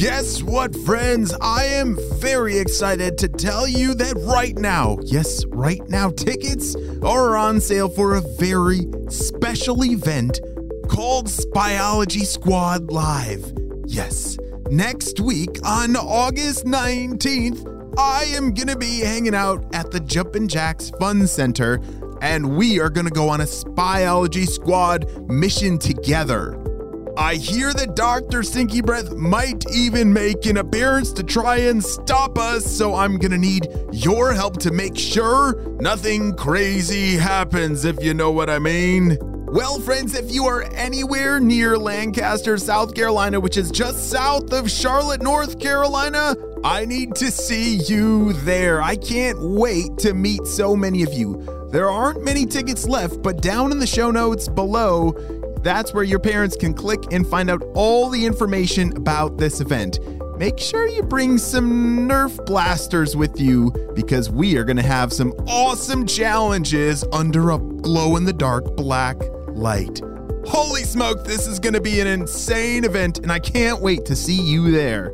Guess what, friends? I am very excited to tell you that right now, yes, right now, tickets are on sale for a very special event called Spyology Squad Live. Yes, next week on August 19th, I am gonna be hanging out at the Jumpin' Jax Fun Center, and we are gonna go on a Spyology Squad mission together. I hear that Dr. Stinky Breath might even make an appearance to try and stop us, so I'm gonna need your help to make sure nothing crazy happens, if you know what I mean. Well, friends, if you are anywhere near Lancaster, South Carolina, which is just south of Charlotte, North Carolina, I need to see you there. I can't wait to meet so many of you. There aren't many tickets left, but down in the show notes below, that's where your parents can click and find out all the information about this event. Make sure you bring some Nerf blasters with you because we are going to have some awesome challenges under a glow in the dark black light. Holy smoke, this is going to be an insane event, and I can't wait to see you there.